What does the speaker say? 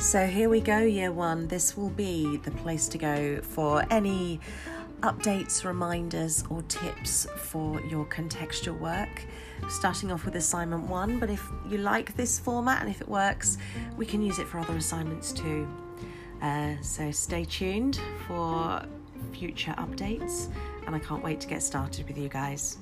So here we go, year one. This will be the place to go for any updates, reminders, or tips for your contextual work. Starting off with assignment one, but if you like this format and if it works, we can use it for other assignments too. Uh, so stay tuned for future updates, and I can't wait to get started with you guys.